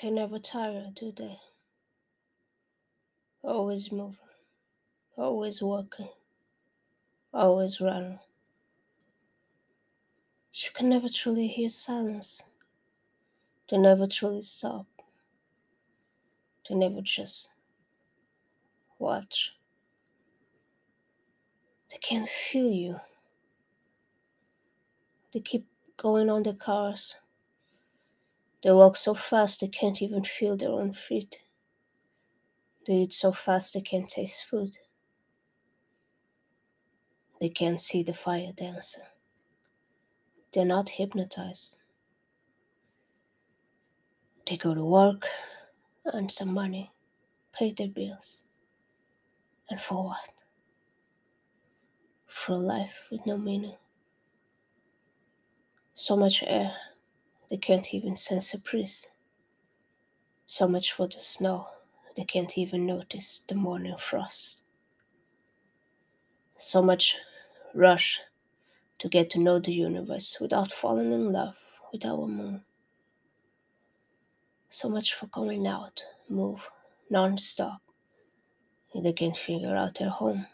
They never tire, do they? Always moving, always working, always running. You can never truly hear silence. They never truly stop. They never just watch. They can't feel you. They keep going on their cars. They walk so fast they can't even feel their own feet. They eat so fast they can't taste food. They can't see the fire dancing. They're not hypnotized. They go to work, earn some money, pay their bills. And for what? For a life with no meaning. So much air, they can't even sense a breeze. So much for the snow, they can't even notice the morning frost. So much rush to get to know the universe without falling in love with our moon. So much for going out, move, non stop. They can figure out their home.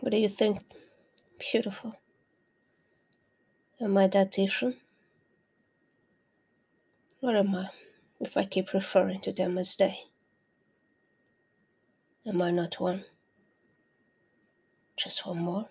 What do you think? Beautiful. Am I that different? What am I if I keep referring to them as they? Am I not one? Just one more?